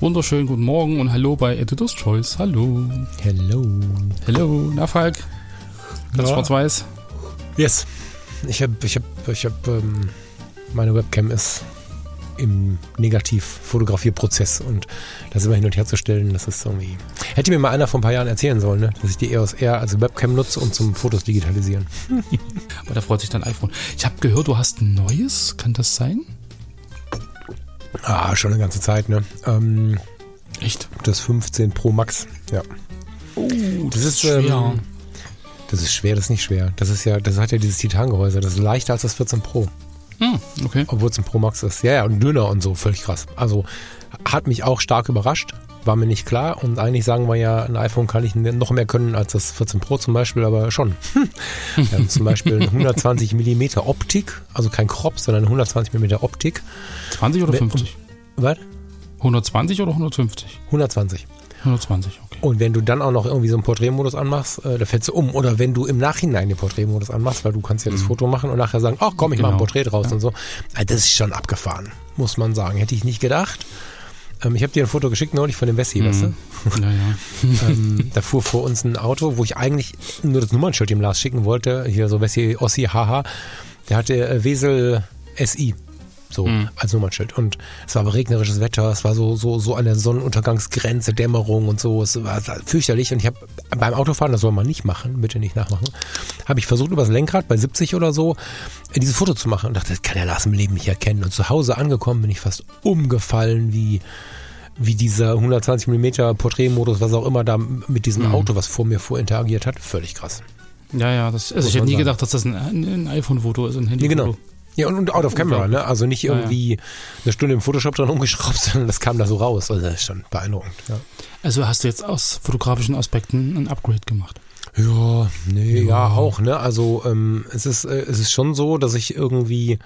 Wunderschönen guten Morgen und hallo bei Editor's Choice. Hallo. Hello. Hallo. Na, Falk? Ganz Ja. schwarz-weiß? Yes. Ich habe, ich habe, ich habe, ähm, meine Webcam ist im Negativ-Fotografierprozess und das immer hin und her zu stellen, das ist irgendwie. Hätte mir mal einer vor ein paar Jahren erzählen sollen, ne? dass ich die EOS R als Webcam nutze, um zum Fotos digitalisieren. Aber da freut sich dein iPhone. Ich habe gehört, du hast ein neues. Kann das sein? Ah, schon eine ganze Zeit, ne? Ähm, Echt? das 15 Pro Max, ja. Oh, Das ist schwer. Das ist schwer, das ist nicht schwer. Das ist ja, das hat ja dieses Titangehäuse, das ist leichter als das 14 Pro. Hm, okay. Obwohl es ein Pro Max ist. Ja, ja, und dünner und so, völlig krass. Also hat mich auch stark überrascht, war mir nicht klar. Und eigentlich sagen wir ja, ein iPhone kann ich noch mehr können als das 14 Pro zum Beispiel, aber schon. Wir haben zum Beispiel eine 120 mm Optik, also kein Crop, sondern eine 120 mm Optik. 20 oder Wer- 50? Was? 120 oder 150? 120. 120, okay. Und wenn du dann auch noch irgendwie so einen Porträtmodus anmachst, äh, da fällst du um. Oder wenn du im Nachhinein den Porträtmodus anmachst, weil du kannst ja das Foto machen und nachher sagen, ach komm, ich mache ein Genau. Porträt draus und so. Äh, Das ist schon abgefahren, muss man sagen. Hätte ich nicht gedacht. Ähm, ich habe dir ein Foto geschickt neulich von dem Wessi, weißt du? Ja, ja. ähm, da fuhr vor uns ein Auto, wo ich eigentlich nur das Nummernschild dem Lars schicken wollte. Hier so Wessi, Ossi, haha. Der hatte äh, Wesel SI. So, als Nummernschild. Und es war aber regnerisches Wetter, es war so, so, so an der Sonnenuntergangsgrenze, Dämmerung und so. Es war fürchterlich. Und ich habe beim Autofahren, das soll man nicht machen, bitte nicht nachmachen, habe ich versucht, übers Lenkrad bei 70 oder so, äh, dieses Foto zu machen und dachte, das kann der Lars im Leben nicht erkennen. Und zu Hause angekommen bin ich fast umgefallen, wie, wie dieser 120 mm Porträtmodus, was auch immer da mit diesem Auto, was vor mir fuhr, interagiert hat. Völlig krass. Ja, ja, das, also Muss ich hätte nie sagen. gedacht, dass das ein, ein iPhone-Foto ist, ein Ja, Handy-Foto. genau. Ja, und, und out of camera, ne? Also nicht Ja, ja. irgendwie eine Stunde im Photoshop dran umgeschraubt, sondern das kam da so raus. Also das ist schon beeindruckend, ja. Also hast du jetzt aus fotografischen Aspekten ein Upgrade gemacht. Ja, nee, ja, auch, ne? Also ähm, es ist äh, es ist schon so, dass ich irgendwie,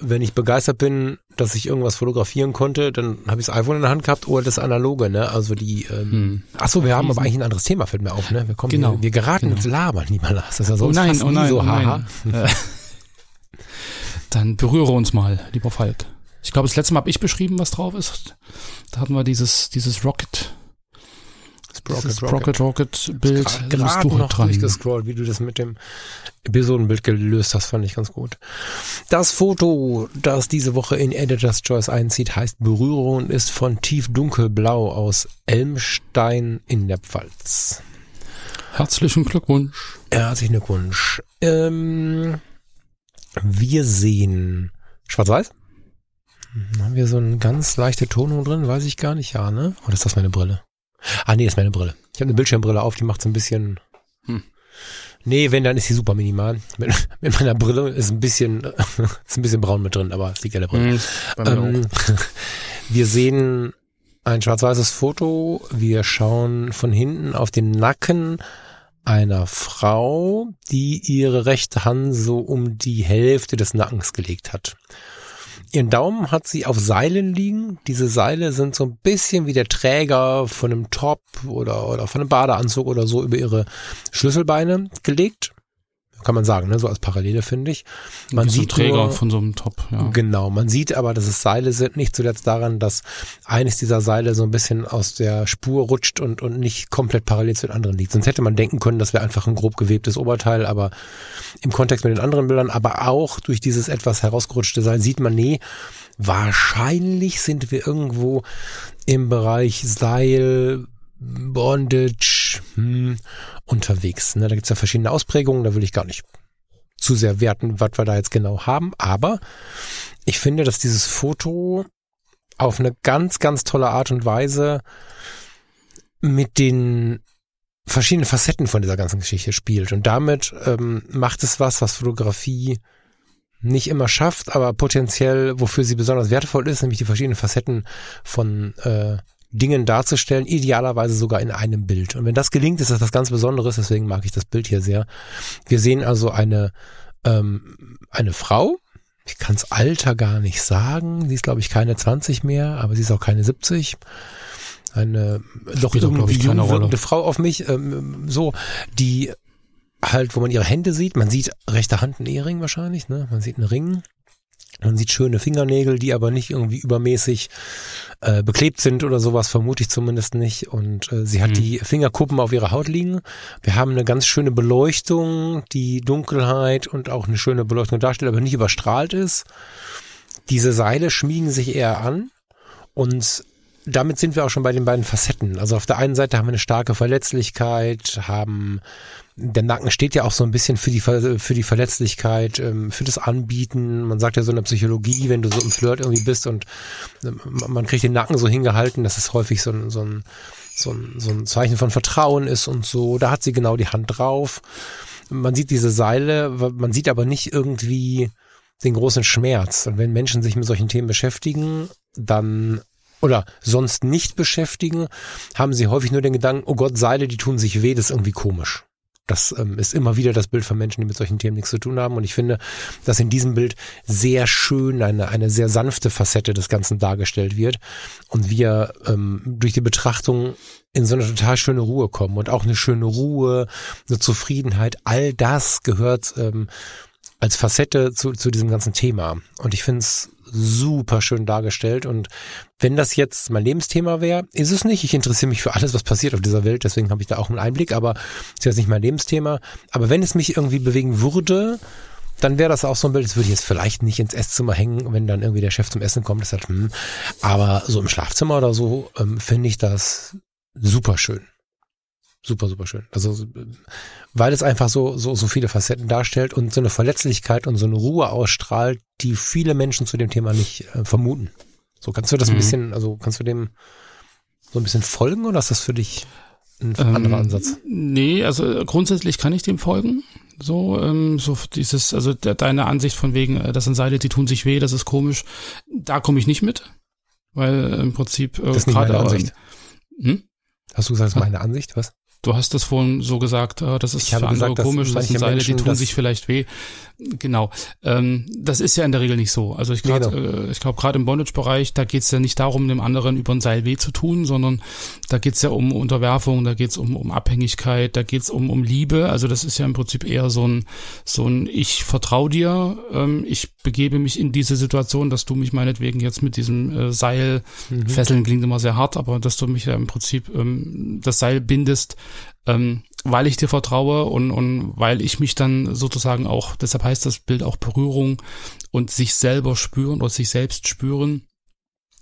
wenn ich begeistert bin, dass ich irgendwas fotografieren konnte, dann habe ich das iPhone in der Hand gehabt oder das Analoge, ne? Also die. Ähm, Hm. Ach so, wir haben aber eigentlich ein anderes Thema, fällt mir auf, ne? Wir kommen, Genau, wir, wir geraten genau. ins Labern, lieber Lars. Das ist ja Oh sonst nein, fast oh nie nein, so, oh haha. Dann berühre uns mal, lieber Falk. Ich glaube, das letzte Mal habe ich beschrieben, was drauf ist. Da hatten wir dieses, dieses Rocket, dieses Rocket, Rocket Bild. Gra- Da bist du halt noch dran. durchgescrollt, wie du das mit dem Episodenbild gelöst hast, fand ich ganz gut. Das Foto, das diese Woche in Editor's Choice einzieht, heißt Berührung und ist von tief dunkelblau aus Elmstein in der Pfalz. Herzlichen Glückwunsch. Herzlichen Glückwunsch. Ähm, wir sehen schwarz-weiß. Hm, Haben wir so eine ganz leichte Tonung drin? Weiß ich gar nicht. Ja, ne? Oder ist das meine Brille? Ah, nee, das ist meine Brille. Ich habe eine Bildschirmbrille auf, die macht so ein bisschen... Hm. Nee, wenn, dann ist sie super minimal. Mit, mit meiner Brille ist ein bisschen, ist ein bisschen braun mit drin, aber es liegt an der Brille. Mhm, mir Ähm, wir sehen ein schwarz-weißes Foto. Wir schauen von hinten auf den Nacken einer Frau, die ihre rechte Hand so um die Hälfte des Nackens gelegt hat. Ihren Daumen hat sie auf Seilen liegen. Diese Seile sind so ein bisschen wie der Träger von einem Top oder, oder von einem Badeanzug oder so über ihre Schlüsselbeine gelegt. Kann man sagen, ne? so als Parallele finde ich. Man sieht Träger nur, von so einem Top, ja. Genau, man sieht aber, dass es Seile sind, nicht zuletzt daran, dass eines dieser Seile so ein bisschen aus der Spur rutscht und, und nicht komplett parallel zu den anderen liegt. Sonst hätte man denken können, das wäre einfach ein grob gewebtes Oberteil, aber im Kontext mit den anderen Bildern, aber auch durch dieses etwas herausgerutschte Seil sieht man, nee, wahrscheinlich sind wir irgendwo im Bereich Seil, Bondage hm, unterwegs. Ne? Da gibt's ja verschiedene Ausprägungen, da will ich gar nicht zu sehr werten, was wir da jetzt genau haben. Aber ich finde, dass dieses Foto auf eine ganz, ganz tolle Art und Weise mit den verschiedenen Facetten von dieser ganzen Geschichte spielt. Und damit ähm, macht es was, was Fotografie nicht immer schafft, aber potenziell, wofür sie besonders wertvoll ist, nämlich die verschiedenen Facetten von äh, Dingen darzustellen, idealerweise sogar in einem Bild. Und wenn das gelingt, ist das was ganz Besonderes, deswegen mag ich das Bild hier sehr. Wir sehen also eine, ähm, eine Frau, ich kann's Alter gar nicht sagen, sie ist glaube ich keine 20 mehr, aber sie ist auch keine 70 eine doch irgendwie jung wirkende Frau auf mich, ähm, so, die halt, wo man ihre Hände sieht, man sieht rechte Hand einen Ehering wahrscheinlich, ne? Man sieht einen Ring, man sieht schöne Fingernägel, die aber nicht irgendwie übermäßig äh, beklebt sind oder sowas, vermute ich zumindest nicht. Und äh, sie hat mhm. die Fingerkuppen auf ihrer Haut liegen. Wir haben eine ganz schöne Beleuchtung, die Dunkelheit und auch eine schöne Beleuchtung darstellt, aber nicht überstrahlt ist. Diese Seile schmiegen sich eher an und damit sind wir auch schon bei den beiden Facetten. Also auf der einen Seite haben wir eine starke Verletzlichkeit, haben der Nacken steht ja auch so ein bisschen für die für die Verletzlichkeit, ähm, für das Anbieten. Man sagt ja so in der Psychologie, wenn du so im Flirt irgendwie bist und ähm, man kriegt den Nacken so hingehalten, dass es häufig so ein, so ein so ein, so ein Zeichen von Vertrauen ist und so. Da hat sie genau die Hand drauf. Man sieht diese Seile, man sieht aber nicht irgendwie den großen Schmerz. Und wenn Menschen sich mit solchen Themen beschäftigen, dann oder sonst nicht beschäftigen, haben sie häufig nur den Gedanken, oh Gott, Seile, die tun sich weh, das ist irgendwie komisch. Das ähm, ist immer wieder das Bild von Menschen, die mit solchen Themen nichts zu tun haben. Und ich finde, dass in diesem Bild sehr schön eine, eine sehr sanfte Facette des Ganzen dargestellt wird. Und wir ähm, durch die Betrachtung in so eine total schöne Ruhe kommen. Und auch eine schöne Ruhe, eine Zufriedenheit, all das gehört ähm, als Facette zu, zu diesem ganzen Thema. Und ich finde es super schön dargestellt. Und wenn das jetzt mein Lebensthema wäre, ist es nicht. Ich interessiere mich für alles, was passiert auf dieser Welt, deswegen habe ich da auch einen Einblick, aber ist jetzt nicht mein Lebensthema. Aber wenn es mich irgendwie bewegen würde, dann wäre das auch so ein Bild, das würde ich jetzt vielleicht nicht ins Esszimmer hängen, wenn dann irgendwie der Chef zum Essen kommt. Das halt, hm. Aber so im Schlafzimmer oder so ähm, finde ich das super schön super, super schön. Also, weil es einfach so, so, so viele Facetten darstellt und so eine Verletzlichkeit und so eine Ruhe ausstrahlt, die viele Menschen zu dem Thema nicht äh, vermuten. So, kannst du das mhm. ein bisschen, also kannst du dem so ein bisschen folgen oder ist das für dich ein ähm, anderer Ansatz? Nee, also grundsätzlich kann ich dem folgen. So, ähm, so dieses, also de, deine Ansicht von wegen, äh, das sind Seile, die tun sich weh, das ist komisch, da komme ich nicht mit. Weil im Prinzip äh, das ist nicht meine Ansicht. Hm? Hast du gesagt, das ist meine Ansicht, was? Du hast das vorhin so gesagt, äh, das ist für andere gesagt, komisch, das sind Seile, die tun sich vielleicht weh. Genau. Ähm, das ist ja in der Regel nicht so. Also ich glaube, genau. äh, ich glaube gerade im Bondage-Bereich, da geht es ja nicht darum, dem anderen über ein Seil weh zu tun, sondern da geht es ja um Unterwerfung, da geht es um, um Abhängigkeit, da geht es um, um Liebe. Also das ist ja im Prinzip eher so ein, so ein Ich vertraue dir, ähm, ich begebe mich in diese Situation, dass du mich meinetwegen jetzt mit diesem äh, Seil, mhm. fesseln klingt immer sehr hart, aber dass du mich ja im Prinzip ähm, das Seil bindest, ähm, weil ich dir vertraue und, und weil ich mich dann sozusagen auch, deshalb heißt das Bild auch Berührung und sich selber spüren oder sich selbst spüren,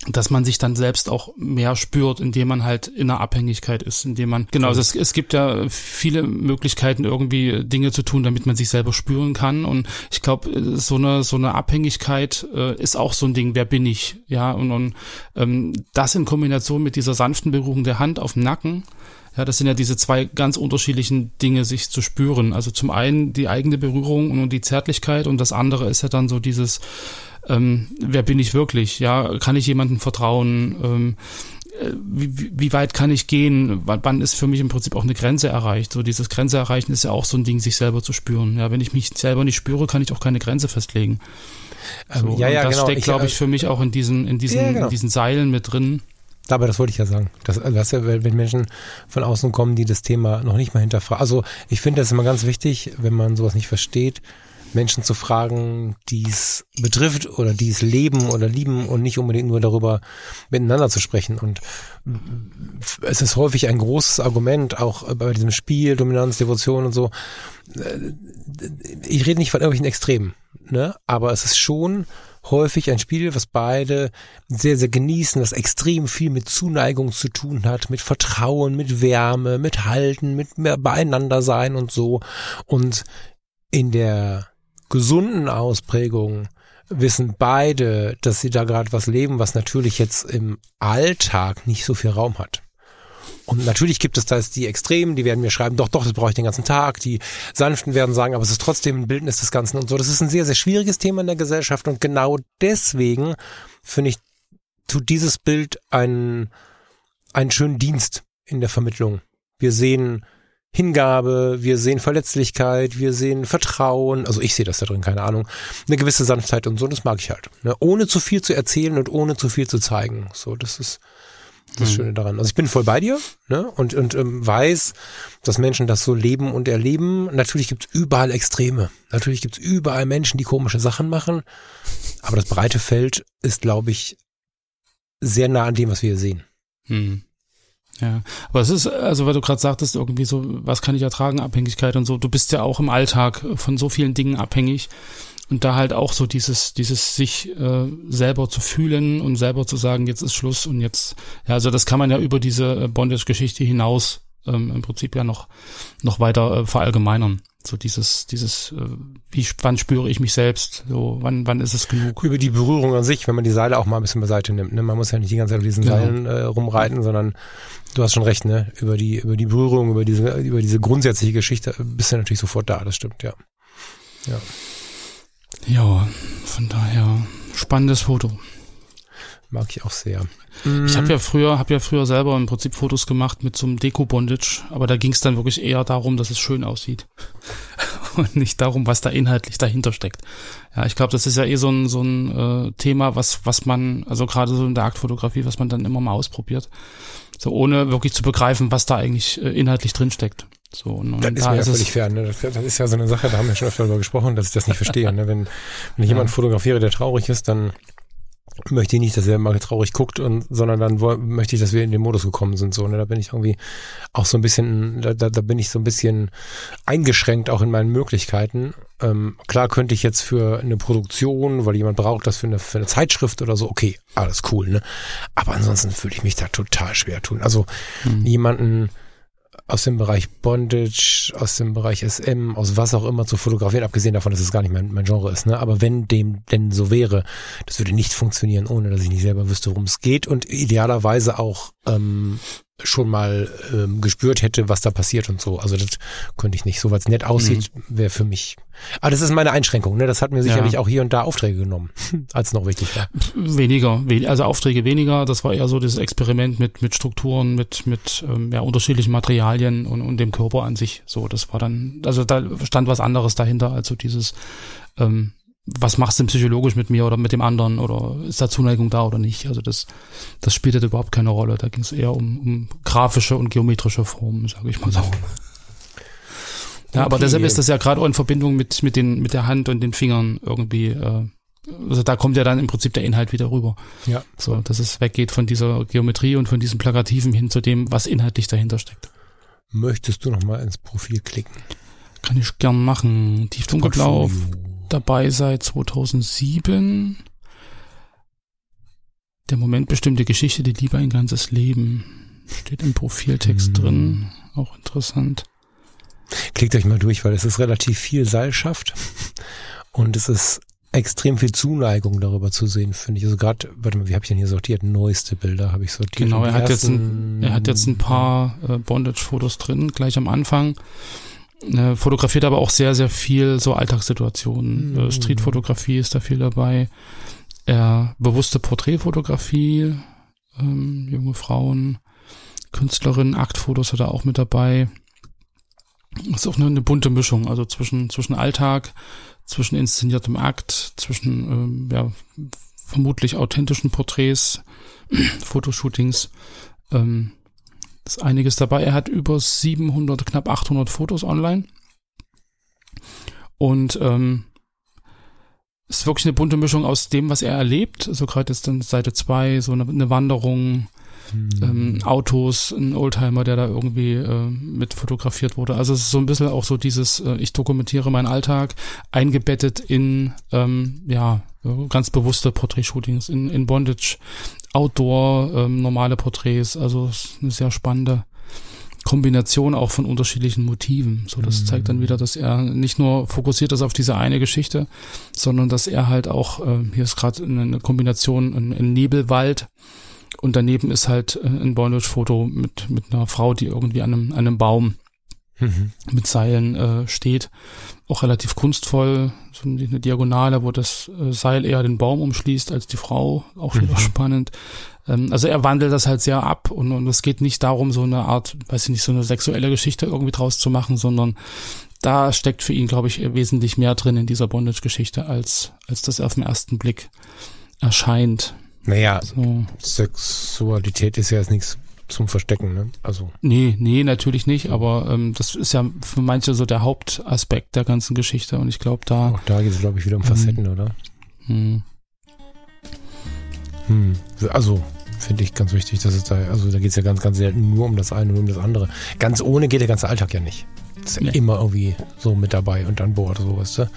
dass man sich dann selbst auch mehr spürt, indem man halt in einer Abhängigkeit ist, indem man, genau, also es, es gibt ja viele Möglichkeiten, irgendwie Dinge zu tun, damit man sich selber spüren kann. Und ich glaube, so eine, so eine Abhängigkeit äh, ist auch so ein Ding, wer bin ich? Ja, und, und ähm, das in Kombination mit dieser sanften Berührung der Hand auf dem Nacken, ja, das sind ja diese zwei ganz unterschiedlichen Dinge, sich zu spüren. Also zum einen die eigene Berührung und die Zärtlichkeit und das andere ist ja dann so dieses, ähm, wer bin ich wirklich? Ja, kann ich jemandem vertrauen? Ähm, äh, wie, wie weit kann ich gehen? Wann ist für mich im Prinzip auch eine Grenze erreicht? So dieses Grenze erreichen ist ja auch so ein Ding, sich selber zu spüren. Ja, wenn ich mich selber nicht spüre, kann ich auch keine Grenze festlegen. Ähm, so, ja, ja, das genau. steckt, glaube ich, äh, für mich auch in diesen, in diesen, ja, genau. in diesen Seilen mit drin. Aber das wollte ich ja sagen. Das, also ja, wenn Menschen von außen kommen, die das Thema noch nicht mal hinterfragen. Also ich finde das immer ganz wichtig, wenn man sowas nicht versteht, Menschen zu fragen, die es betrifft oder die es leben oder lieben und nicht unbedingt nur darüber miteinander zu sprechen. Und es ist häufig ein großes Argument, auch bei diesem Spiel, Dominanz, Devotion und so. Ich rede nicht von irgendwelchen Extremen, ne? aber es ist schon häufig ein Spiel, was beide sehr, sehr genießen, das extrem viel mit Zuneigung zu tun hat, mit Vertrauen, mit Wärme, mit Halten, mit mehr beieinander sein und so. Und in der gesunden Ausprägung wissen beide, dass sie da gerade was leben, was natürlich jetzt im Alltag nicht so viel Raum hat. Und natürlich gibt es da jetzt die Extremen, die werden mir schreiben, doch, doch, das brauche ich den ganzen Tag. Die Sanften werden sagen, aber es ist trotzdem ein Bildnis des Ganzen und so. Das ist ein sehr, sehr schwieriges Thema in der Gesellschaft und genau deswegen finde ich, tut dieses Bild einen, einen schönen Dienst in der Vermittlung. Wir sehen Hingabe, wir sehen Verletzlichkeit, wir sehen Vertrauen, also ich sehe das da drin, keine Ahnung, eine gewisse Sanftheit und so, das mag ich halt. Ne? Ohne zu viel zu erzählen und ohne zu viel zu zeigen. So, das ist das mhm. Schöne daran. Also ich bin voll bei dir ne? und, und ähm, weiß, dass Menschen das so leben und erleben. Natürlich gibt's überall Extreme. Natürlich gibt's überall Menschen, die komische Sachen machen. Aber das breite Feld ist, glaube ich, sehr nah an dem, was wir hier sehen. Mhm. Ja, aber es ist, also weil du gerade sagtest, irgendwie so, was kann ich ertragen, Abhängigkeit und so, du bist ja auch im Alltag von so vielen Dingen abhängig und da halt auch so dieses, dieses sich äh, selber zu fühlen und selber zu sagen, jetzt ist Schluss und jetzt, ja, also das kann man ja über diese äh, Bondage-Geschichte hinaus ähm, im Prinzip ja noch, noch weiter äh, verallgemeinern. So dieses, dieses, äh, wie, wann spüre ich mich selbst? So, wann, wann ist es genug? Über die Berührung an sich, wenn man die Seile auch mal ein bisschen beiseite nimmt. Ne? Man muss ja nicht die ganze Zeit auf diesen genau. Seilen äh, rumreiten, sondern du hast schon recht, ne? Über die, über die Berührung, über diese, über diese grundsätzliche Geschichte bist du natürlich sofort da, das stimmt, ja. Ja. Ja, von daher spannendes Foto. Mag ich auch sehr. Ich habe ja früher, habe ja früher selber im Prinzip Fotos gemacht mit so einem Deko-Bondage, aber da ging es dann wirklich eher darum, dass es schön aussieht und nicht darum, was da inhaltlich dahinter steckt. Ja, ich glaube, das ist ja eh so ein so ein äh, Thema, was was man, also gerade so in der Aktfotografie, was man dann immer mal ausprobiert, so ohne wirklich zu begreifen, was da eigentlich äh, inhaltlich drin steckt. So, und, das ist da mir ist ja völlig fair. Ne? Das, das, ist ja so eine Sache, da haben wir schon öfter darüber gesprochen, dass ich das nicht verstehe. Ne? Wenn, wenn ich jemanden fotografiere, der traurig ist, dann möchte ich nicht, dass er mal traurig guckt und sondern dann möchte ich, dass wir in den Modus gekommen sind so ne da bin ich irgendwie auch so ein bisschen da, da, da bin ich so ein bisschen eingeschränkt auch in meinen Möglichkeiten ähm, klar könnte ich jetzt für eine Produktion weil jemand braucht das für eine für eine Zeitschrift oder so okay alles cool ne aber ansonsten fühle ich mich da total schwer tun also mhm. jemanden aus dem Bereich Bondage, aus dem Bereich SM, aus was auch immer zu fotografieren, abgesehen davon, dass es gar nicht mein, mein Genre ist, ne? Aber wenn dem denn so wäre, das würde nicht funktionieren, ohne dass ich nicht selber wüsste, worum es geht und idealerweise auch ähm, schon mal ähm, gespürt hätte, was da passiert und so. Also das könnte ich nicht. So was nett aussieht, mhm. wäre für mich. Aber das ist meine Einschränkung. Ne? Das hat mir sicherlich ja. auch hier und da Aufträge genommen, als noch wichtig war. Weniger, also Aufträge weniger. Das war eher so das Experiment mit mit Strukturen, mit mit ähm, ja, unterschiedlichen Materialien und, und dem Körper an sich. So, das war dann, also da stand was anderes dahinter, also dieses ähm, was machst du denn psychologisch mit mir oder mit dem anderen oder ist da Zuneigung da oder nicht? Also das, das spielte überhaupt keine Rolle. Da ging es eher um, um grafische und geometrische Formen, sage ich mal so. Ja, okay. aber deshalb ist das ja gerade auch in Verbindung mit, mit, den, mit der Hand und den Fingern irgendwie, äh, also da kommt ja dann im Prinzip der Inhalt wieder rüber. Ja. So, dass es weggeht von dieser Geometrie und von diesem Plakativen hin zu dem, was inhaltlich dahinter steckt. Möchtest du noch mal ins Profil klicken? Kann ich gern machen. Tief dunkelblau dabei seit 2007. Der Moment bestimmte Geschichte, die Liebe ein ganzes Leben. Steht im Profiltext mhm. drin. Auch interessant. Klickt euch mal durch, weil es ist relativ viel Seilschaft und es ist extrem viel Zuneigung darüber zu sehen, finde ich. Also gerade, warte mal, wie habe ich denn hier sortiert? Neueste Bilder habe ich sortiert. Genau, er hat, jetzt ein, er hat jetzt ein paar äh, Bondage-Fotos drin, gleich am Anfang. Äh, fotografiert aber auch sehr, sehr viel so Alltagssituationen. Mhm. Streetfotografie ist da viel dabei. Äh, bewusste Porträtfotografie, ähm, junge Frauen, Künstlerinnen, Aktfotos hat er auch mit dabei. Ist auch eine, eine bunte Mischung, also zwischen, zwischen Alltag, zwischen inszeniertem Akt, zwischen ähm, ja, vermutlich authentischen Porträts, Fotoshootings. Ähm, ist einiges dabei. Er hat über 700, knapp 800 Fotos online. Und ähm, ist wirklich eine bunte Mischung aus dem, was er erlebt. Also gerade jetzt dann Seite 2, so eine, eine Wanderung. Ähm, Autos, ein Oldtimer, der da irgendwie äh, mit fotografiert wurde. Also es ist so ein bisschen auch so dieses, äh, ich dokumentiere meinen Alltag, eingebettet in ähm, ja ganz bewusste Porträtshootings, in, in Bondage, Outdoor, ähm, normale Porträts. Also es ist eine sehr spannende Kombination auch von unterschiedlichen Motiven. So, das mhm. zeigt dann wieder, dass er nicht nur fokussiert ist auf diese eine Geschichte, sondern dass er halt auch, äh, hier ist gerade eine Kombination, ein, ein Nebelwald und daneben ist halt äh, ein Bondage-Foto mit, mit einer Frau, die irgendwie an einem, an einem Baum mhm. mit Seilen äh, steht. Auch relativ kunstvoll, so eine Diagonale, wo das äh, Seil eher den Baum umschließt als die Frau. Auch wieder mhm. spannend. Ähm, also er wandelt das halt sehr ab und, und es geht nicht darum, so eine Art, weiß ich nicht, so eine sexuelle Geschichte irgendwie draus zu machen, sondern da steckt für ihn, glaube ich, wesentlich mehr drin in dieser Bondage-Geschichte, als, als das auf den ersten Blick erscheint. Naja, so. Sexualität ist ja jetzt nichts zum Verstecken, ne? Also. Nee, nee, natürlich nicht, aber ähm, das ist ja für manche so der Hauptaspekt der ganzen Geschichte und ich glaube da. Auch da geht es, glaube ich, wieder um Facetten, hm. oder? Hm. Hm. Also, finde ich ganz wichtig, dass es da, also da geht es ja ganz, ganz selten nur um das eine, nur um das andere. Ganz ohne geht der ganze Alltag ja nicht. Ist nee. immer irgendwie so mit dabei und an Bord, so weißt du.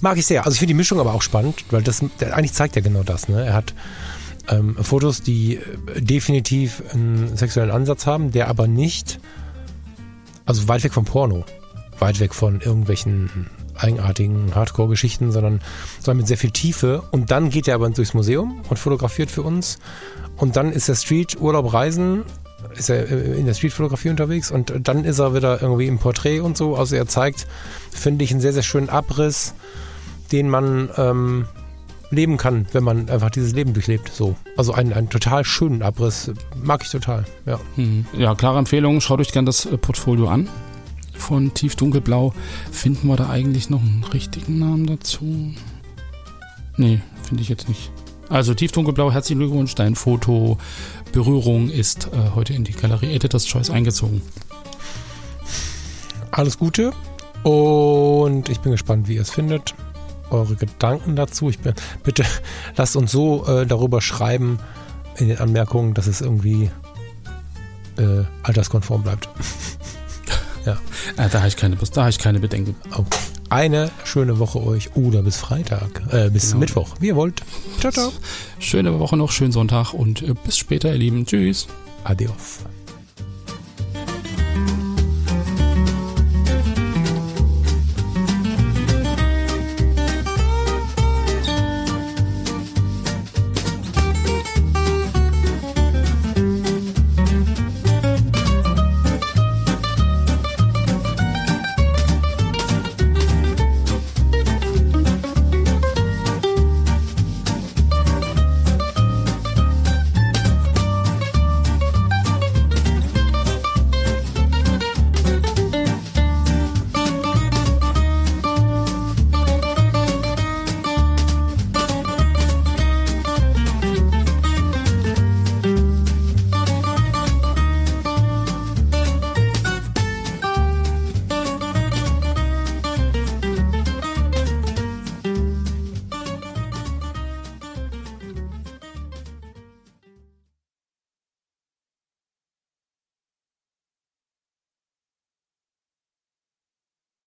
Mag ich sehr. Also ich finde die Mischung aber auch spannend, weil das eigentlich zeigt ja genau das. Ne? Er hat ähm, Fotos, die äh, definitiv einen sexuellen Ansatz haben, der aber nicht, also weit weg vom Porno, weit weg von irgendwelchen eigenartigen Hardcore-Geschichten, sondern, sondern mit sehr viel Tiefe. Und dann geht er aber durchs Museum und fotografiert für uns. Und dann ist der Street Urlaub Reisen, ist er äh, in der Street-Fotografie unterwegs und dann ist er wieder irgendwie im Porträt und so. Also er zeigt, finde ich, einen sehr, sehr schönen Abriss, den man ähm, leben kann, wenn man einfach dieses Leben durchlebt. So. Also einen, einen total schönen Abriss. Mag ich total. Ja, mhm. ja klare Empfehlung. Schaut euch gerne das äh, Portfolio an. Von Tief Dunkelblau. Finden wir da eigentlich noch einen richtigen Namen dazu? Nee, finde ich jetzt nicht. Also Tief Dunkelblau, herzlichen Glückwunsch. Dein Foto Berührung ist äh, heute in die Galerie Editor's Choice eingezogen. Alles Gute und ich bin gespannt, wie ihr es findet eure Gedanken dazu. Ich bin, bitte lasst uns so äh, darüber schreiben in den Anmerkungen, dass es irgendwie äh, alterskonform bleibt. ja. ja. Da habe ich keine, da habe ich keine Bedenken. Oh. Eine schöne Woche euch oder bis Freitag, äh, bis genau. Mittwoch, wie ihr wollt. Ciao, ciao. Schöne Woche noch, schönen Sonntag und äh, bis später, ihr Lieben. Tschüss. Adios.